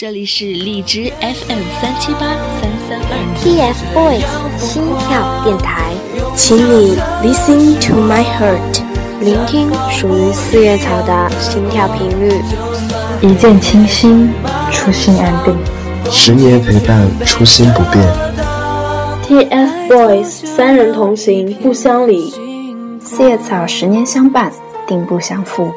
这里是荔枝 FM 三七八三三二，TFBOYS 心跳电台，请你 listen to my heart，聆听属于四叶草的心跳频率。一见倾心，初心安定；十年陪伴，初心不变。TFBOYS 三人同行不相离，四叶草十年相伴定不相负。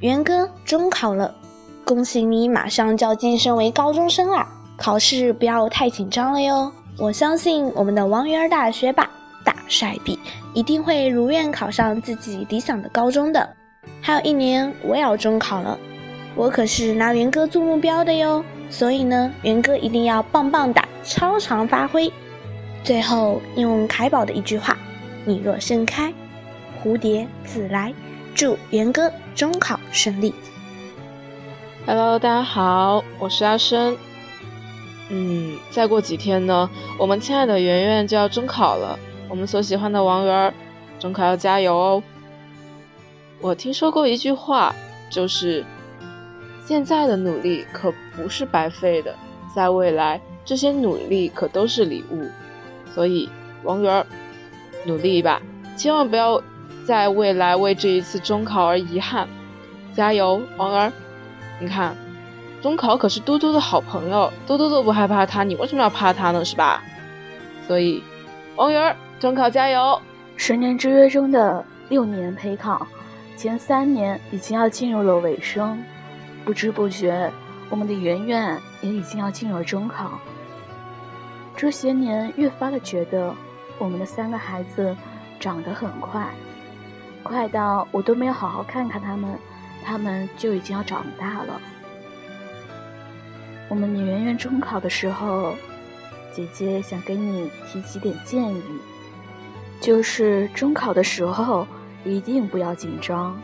元哥，中考了，恭喜你，马上就要晋升为高中生了。考试不要太紧张了哟。我相信我们的王源大学霸大帅比一定会如愿考上自己理想的高中的。还有一年，我也要中考了，我可是拿元哥做目标的哟。所以呢，元哥一定要棒棒哒，超常发挥。最后用凯宝的一句话：“你若盛开，蝴蝶自来。”祝元哥中考顺利！Hello，大家好，我是阿生。嗯，再过几天呢，我们亲爱的圆圆就要中考了。我们所喜欢的王源，儿，中考要加油哦！我听说过一句话，就是现在的努力可不是白费的，在未来这些努力可都是礼物。所以王源，儿，努力吧，千万不要。在未来为这一次中考而遗憾，加油，王儿！你看，中考可是多多的好朋友，多多都不害怕他，你为什么要怕他呢？是吧？所以，王源儿，中考加油！十年之约中的六年陪考，前三年已经要进入了尾声，不知不觉，我们的圆圆也已经要进入中考。这些年，越发的觉得我们的三个孩子长得很快。快到我都没有好好看看他们，他们就已经要长大了。我们李圆圆中考的时候，姐姐想给你提几点建议，就是中考的时候一定不要紧张。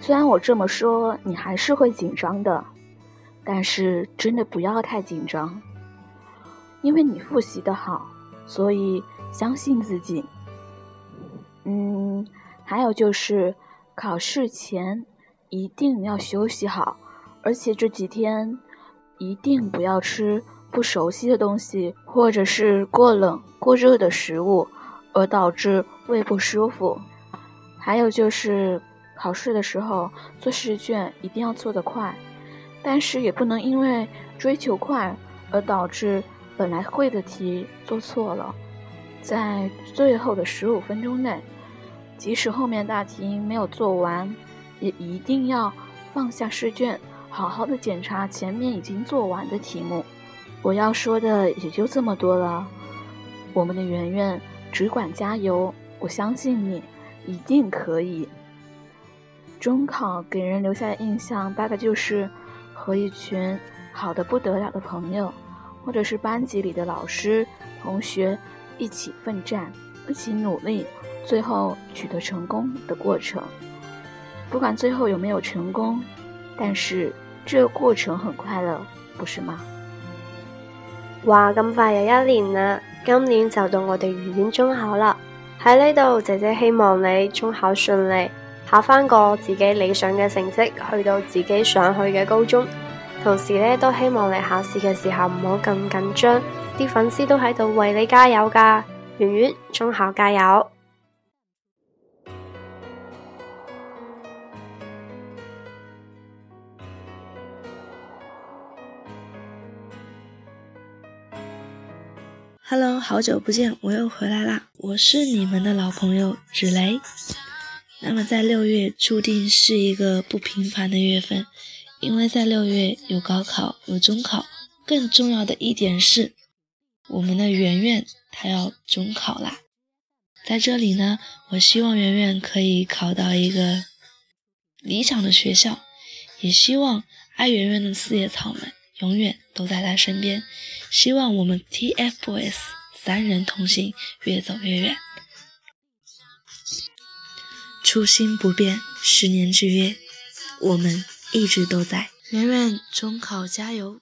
虽然我这么说，你还是会紧张的，但是真的不要太紧张，因为你复习的好，所以相信自己。嗯。还有就是，考试前一定要休息好，而且这几天一定不要吃不熟悉的东西，或者是过冷、过热的食物，而导致胃不舒服。还有就是，考试的时候做试卷一定要做得快，但是也不能因为追求快而导致本来会的题做错了。在最后的十五分钟内。即使后面大题没有做完，也一定要放下试卷，好好的检查前面已经做完的题目。我要说的也就这么多了。我们的圆圆只管加油，我相信你一定可以。中考给人留下的印象，大概就是和一群好的不得了的朋友，或者是班级里的老师、同学一起奋战，一起努力。最后取得成功的过程，不管最后有没有成功，但是这过程很快乐，不是吗？哇，咁快又一年啦！今年就到我哋圆圆中考啦！喺呢度，姐姐希望你中考顺利，考翻个自己理想嘅成绩，去到自己想去嘅高中。同时呢，都希望你考试嘅时候唔好咁紧张，啲粉丝都喺度为你加油噶！圆圆，中考加油！Hello，好久不见，我又回来啦！我是你们的老朋友芷蕾。那么在六月注定是一个不平凡的月份，因为在六月有高考，有中考，更重要的一点是，我们的圆圆她要中考啦。在这里呢，我希望圆圆可以考到一个理想的学校，也希望爱圆圆的四叶草们。永远都在他身边，希望我们 TFBOYS 三人同行，越走越远，初心不变，十年之约，我们一直都在。圆圆，中考加油！